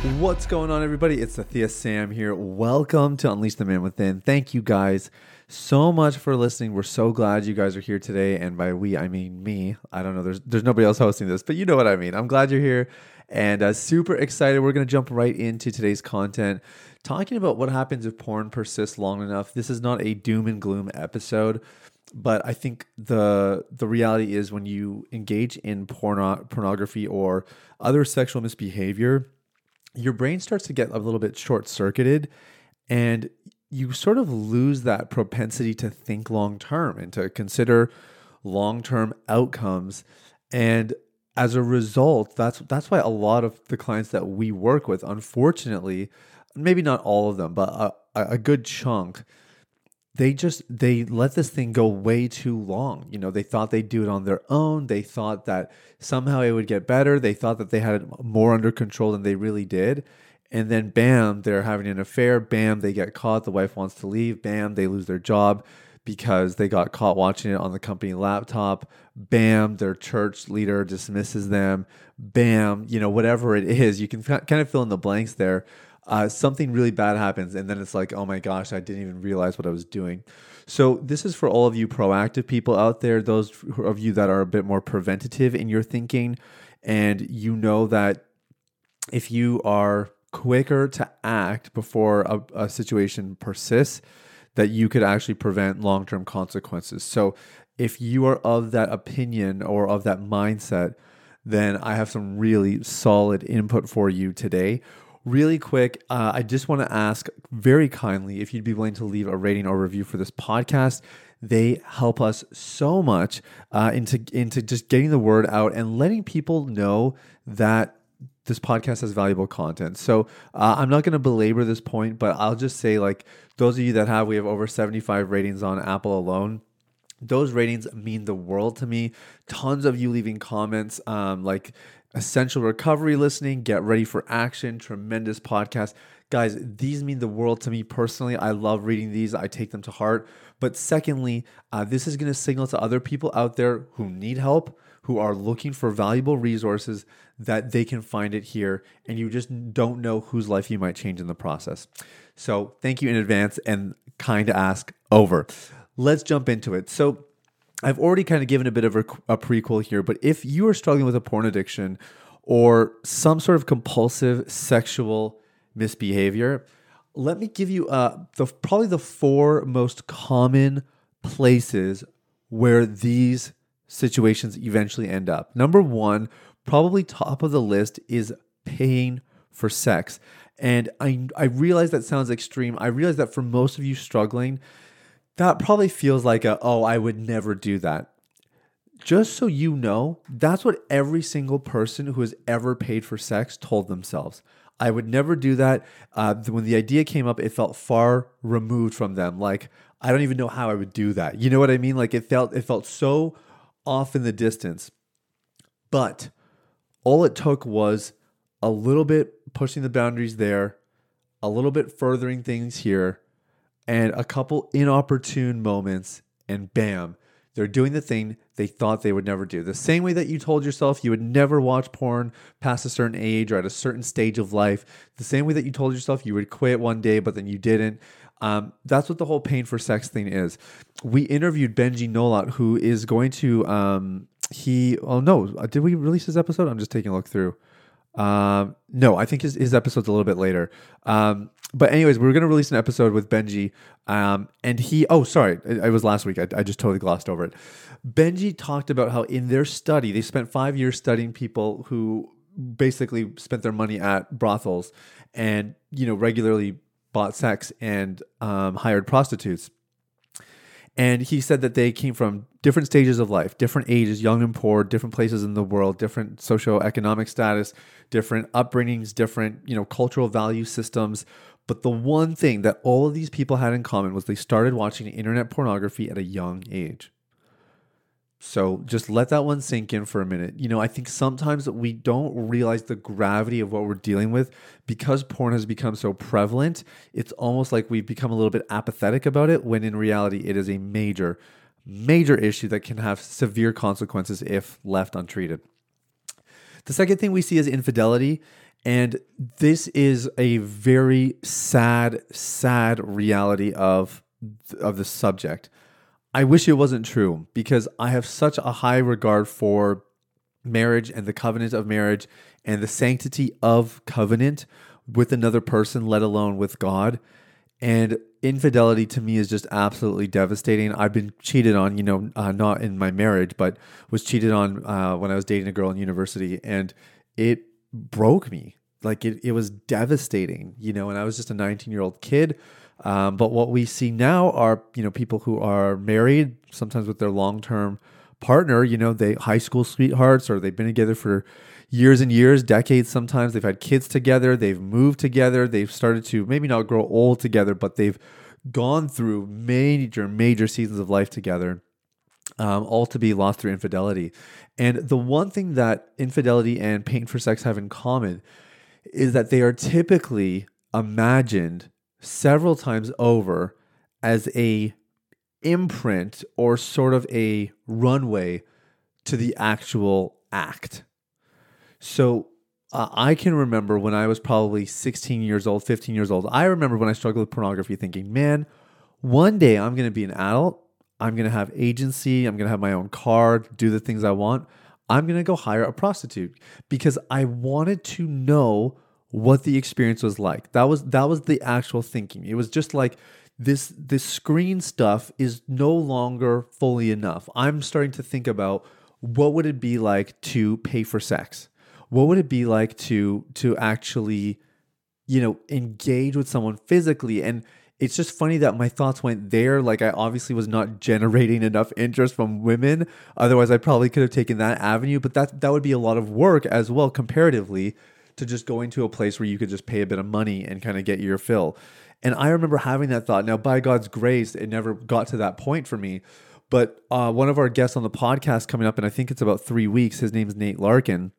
What's going on, everybody? It's Sathiya Sam here. Welcome to Unleash the Man Within. Thank you guys so much for listening. We're so glad you guys are here today. And by we, I mean me. I don't know. There's there's nobody else hosting this, but you know what I mean. I'm glad you're here and uh, super excited. We're going to jump right into today's content, talking about what happens if porn persists long enough. This is not a doom and gloom episode but I think the the reality is when you engage in porno, pornography or other sexual misbehavior, your brain starts to get a little bit short circuited and you sort of lose that propensity to think long term and to consider long term outcomes. And as a result, that's that's why a lot of the clients that we work with, unfortunately, maybe not all of them, but a, a good chunk, they just they let this thing go way too long. You know they thought they'd do it on their own. They thought that somehow it would get better. They thought that they had it more under control than they really did. And then bam they're having an affair. Bam they get caught. The wife wants to leave. Bam they lose their job because they got caught watching it on the company laptop. Bam their church leader dismisses them. Bam you know whatever it is you can kind of fill in the blanks there uh, something really bad happens, and then it's like, oh my gosh, I didn't even realize what I was doing. So, this is for all of you proactive people out there, those of you that are a bit more preventative in your thinking, and you know that if you are quicker to act before a, a situation persists, that you could actually prevent long term consequences. So, if you are of that opinion or of that mindset, then I have some really solid input for you today Really quick, uh, I just want to ask very kindly if you'd be willing to leave a rating or review for this podcast. They help us so much uh, into into just getting the word out and letting people know that this podcast has valuable content. So uh, I'm not going to belabor this point, but I'll just say like those of you that have, we have over 75 ratings on Apple alone those ratings mean the world to me. Tons of you leaving comments, um, like Essential Recovery listening, Get Ready for Action, tremendous podcast. Guys, these mean the world to me personally. I love reading these, I take them to heart. But secondly, uh, this is going to signal to other people out there who need help, who are looking for valuable resources that they can find it here. And you just don't know whose life you might change in the process. So thank you in advance and kind ask over. Let's jump into it. So, I've already kind of given a bit of a, prequel here, but if you are struggling with a porn addiction or some sort of compulsive sexual misbehavior, let me give you uh, the probably the four most common places where these situations eventually end up. Number one, probably top of the list is paying for sex. And I I realize that sounds extreme. I realize that for most of you struggling, that probably feels like a, oh, I would never do that. Just so you know, that's what every single person who has ever paid for sex told themselves. I would never do that. Uh, when the idea came up, it felt far removed from them. Like I don't even know how I would do that. You know what I mean? Like it felt it felt so off in the distance. But all it took was a little bit pushing the boundaries there, a little bit furthering things here, and a couple inopportune moments, and bam, they're doing the thing they thought they would never do. The same way that you told yourself you would never watch porn past a certain age or at a certain stage of life, the same way that you told yourself you would quit one day, but then you didn't. Um, that's what the whole pain for sex thing is. We interviewed Benji Nolot, who is going to, um, he, oh no, did we release his episode? I'm just taking a look through. Um, no, I think his, his episode's a little bit later. Um, but anyways, we are going to release an episode with Benji. Um, and he, oh, sorry, it, it was last week. I, I, just totally glossed over it. Benji talked about how in their study, they spent five years studying people who basically spent their money at brothels and, you know, regularly bought sex and um, hired prostitutes. And he said that they came from different stages of life, different ages, young and poor, different places in the world, different socioeconomic status, different upbringings, different, you know, cultural value systems. But the one thing that all of these people had in common was they started watching internet pornography at a young age. So just let that one sink in for a minute. You know, I think sometimes we don't realize the gravity of what we're dealing with because porn has become so prevalent. It's almost like we've become a little bit apathetic about it when in reality it is a major, major issue that can have severe consequences if left untreated. The second thing we see is infidelity. And this is a very sad, sad reality of, of the subject. I wish it wasn't true because I have such a high regard for marriage and the covenant of marriage and the sanctity of covenant with another person, let alone with God. And infidelity to me is just absolutely devastating. I've been cheated on, you know, uh, not in my marriage, but was cheated on uh, when I was dating a girl in university, and it broke me. Like it, it was devastating, you know. And I was just a 19 year old kid um, but what we see now are, you know, people who are married, sometimes with their long term partner, you know, they high school sweethearts or they've been together for years and years, decades sometimes. They've had kids together, they've moved together, they've started to maybe not grow old together, but they've gone through major, major seasons of life together. Um, all to be lost through infidelity. And the one thing that infidelity and pain for sex have in common is that they are typically imagined several times over as a imprint or sort of a runway to the actual act. So uh, I can remember when I was probably 16 years old, 15 years old. I remember when I struggled with pornography thinking, man, one day I'm going to be an adult. I'm going to have agency. I'm going to have my own car, do the things I want. I'm going to go hire a prostitute because I wanted to know what the experience was like. That was that was the actual thinking. It was just like this this screen stuff is no longer fully enough. I'm starting to think about what would it be like to pay for sex? What would it be like to to actually you know engage with someone physically and it's just funny that my thoughts went there. Like, I obviously was not generating enough interest from women. Otherwise, I probably could have taken that avenue. But that that would be a lot of work as well, comparatively to just going to a place where you could just pay a bit of money and kind of get your fill. And I remember having that thought. Now, by God's grace, it never got to that point for me. But uh, one of our guests on the podcast coming up, and I think it's about three weeks, his name is Nate Larkin.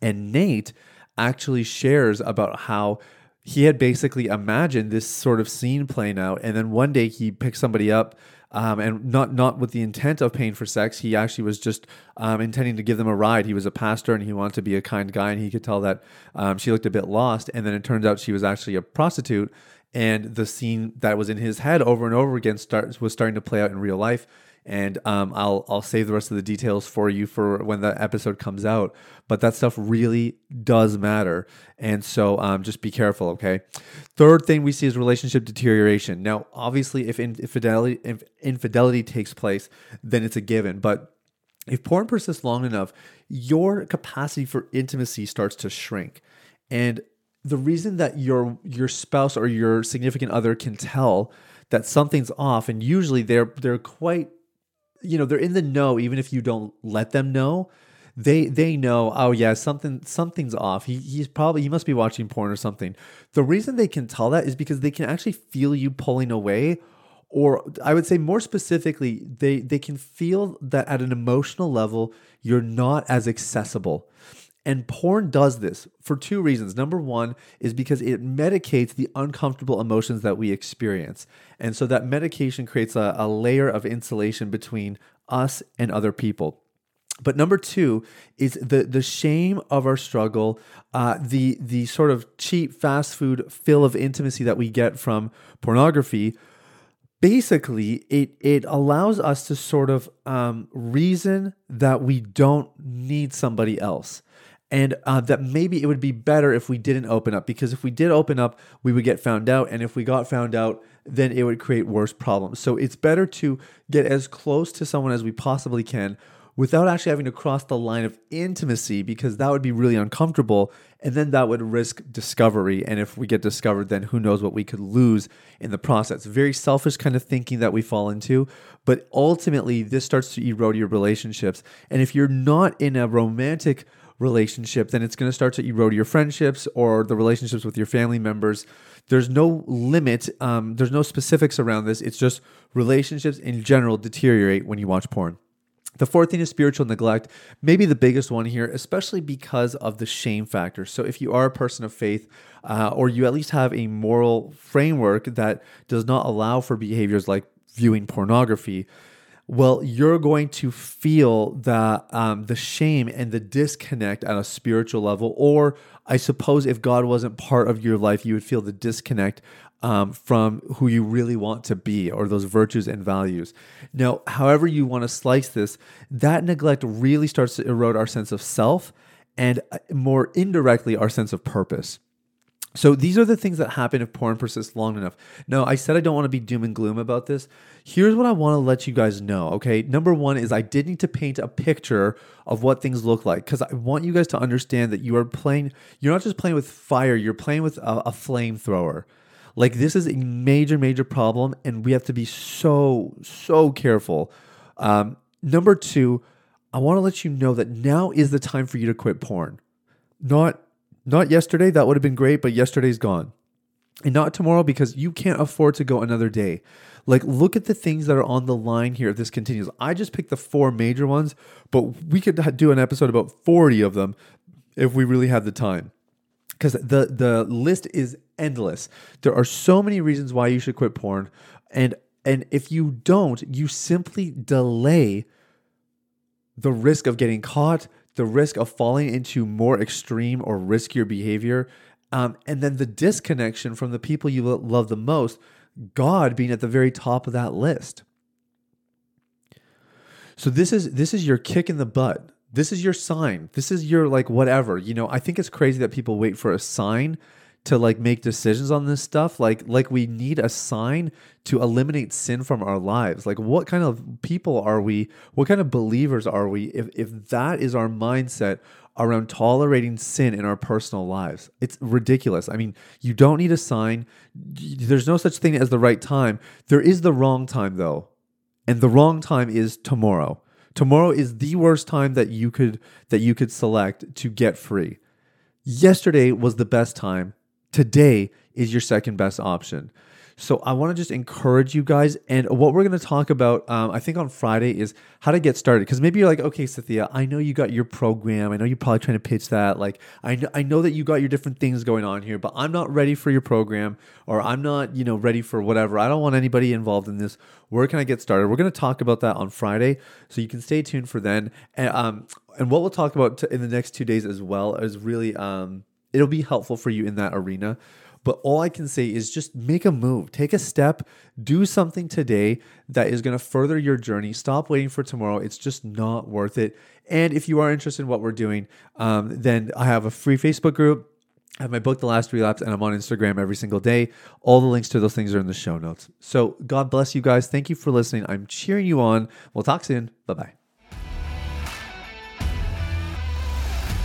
And Nate actually shares about how he had basically imagined this sort of scene playing out. And then one day he picked somebody up um, and not not with the intent of paying for sex. He actually was just um, intending to give them a ride. He was a pastor and he wanted to be a kind guy, and he could tell that um, she looked a bit lost. And then it turns out she was actually a prostitute. And the scene that was in his head over and over again starts was starting to play out in real life and um, I'll I'll save the rest of the details for you for when the episode comes out. But that stuff really does matter, and so um, just be careful. Okay. Third thing we see is relationship deterioration. Now, obviously, if infidelity if infidelity takes place, then it's a given. But if porn persists long enough, your capacity for intimacy starts to shrink, and the reason that your your spouse or your significant other can tell that something's off and usually they're they're quite you know they're in the know even if you don't let them know. They they know oh yeah something something's off. He, he's probably he must be watching porn or something. The reason they can tell that is because they can actually feel you pulling away or i would say more specifically they they can feel that at an emotional level you're not as accessible and porn does this for two reasons. Number one is because it medicates the uncomfortable emotions that we experience. And so that medication creates a, a layer of insulation between us and other people. But number two is the the shame of our struggle, uh, the the sort of cheap fast food fill of intimacy that we get from pornography. Basically, it it allows us to sort of um, reason that we don't need somebody else and uh, that maybe it would be better if we didn't open up because if we did open up, we would get found out, and if we got found out, then it would create worse problems. So it's better to get as close to someone as we possibly can without actually having to cross the line of intimacy because that would be really uncomfortable and then that would risk discovery. And if we get discovered then who knows what we could lose in the process. Very selfish kind of thinking that we fall into but ultimately this starts to erode your relationships. And if you're not in a romantic relationship then it's going to start to erode your friendships or the relationships with your family members. There's no limit um, there's no specifics around this. It's just relationships in general deteriorate when you watch porn. The fourth thing is spiritual neglect, maybe the biggest one here, especially because of the shame factor. So, if you are a person of faith, uh, or you at least have a moral framework that does not allow for behaviors like viewing pornography, well, you're going to feel the um, the shame and the disconnect at a spiritual level. Or I suppose if God wasn't part of your life, you would feel the disconnect um, from who you really want to be or those virtues and values. Now, however you want to slice this, that neglect really starts to erode our sense of self and uh, more indirectly our sense of purpose. So these are the things that happen if porn persists long enough. Now, I said I don't want to be doom and gloom about this. Here's what I want to let you guys know, okay? Number 1 is I did need to paint a picture of what things look like cuz I want you guys to understand that you are playing you're not just playing with fire, you're playing with a, a flamethrower. Like this is a major, major problem, and we have to be so, so careful. Um, number two, I want to let you know that now is the time for you to quit porn. Not not yesterday, that would have been great, but yesterday's gone. And not tomorrow because you can't afford to go another day. Like, look at the things that are on the line here if this continues. I just picked the four major ones, but we could do an episode about 40 of them if we really had the time because the the list is endless. There are so many reasons why you should quit porn, and and if you don't, you simply delay the risk of getting caught, the risk of falling into more extreme or riskier behavior, um, and then the disconnection from the people you love the most, God being at the very top of that list. So this is this is your kick in the butt this is your sign. This is your like whatever. You know, I think it's crazy that people wait for a sign to like make decisions on this stuff. Like like we need a sign to eliminate sin from our lives. Like what kind of people are we? What kind of believers are we if if that is our mindset around tolerating sin in our personal lives? It's ridiculous. I mean, you don't need a sign. There's no such thing as the right time. There is the wrong time though. And the wrong time is tomorrow. Tomorrow is the worst time that you could that you could select to get free. Yesterday was the best time. Today is your second best option. So I want to just encourage you guys. And what we're going to talk about, um, I think on Friday, is how to get started. Because maybe you're like, okay, Sathiya, I know you got your program. I know you're probably trying to pitch that. Like, I know, I know that you got your different things going on here, but I'm not ready for your program, or I'm not, you know, ready for whatever. I don't want anybody involved in this. Where can I get started? We're going to talk about that on Friday, so you can stay tuned for then. And um, and what we'll talk about in the next two days as well is really um, it'll be helpful for you in that arena. But all I can say is just make a move, take a step, do something today that is going to further your journey. Stop waiting for tomorrow. It's just not worth it. And if you are interested in what we're doing, um, then I have a free Facebook group. I have my book, The Last Relapse, and I'm on Instagram every single day. All the links to those things are in the show notes. So God bless you guys. Thank you for listening. I'm cheering you on. We'll talk soon. Bye bye.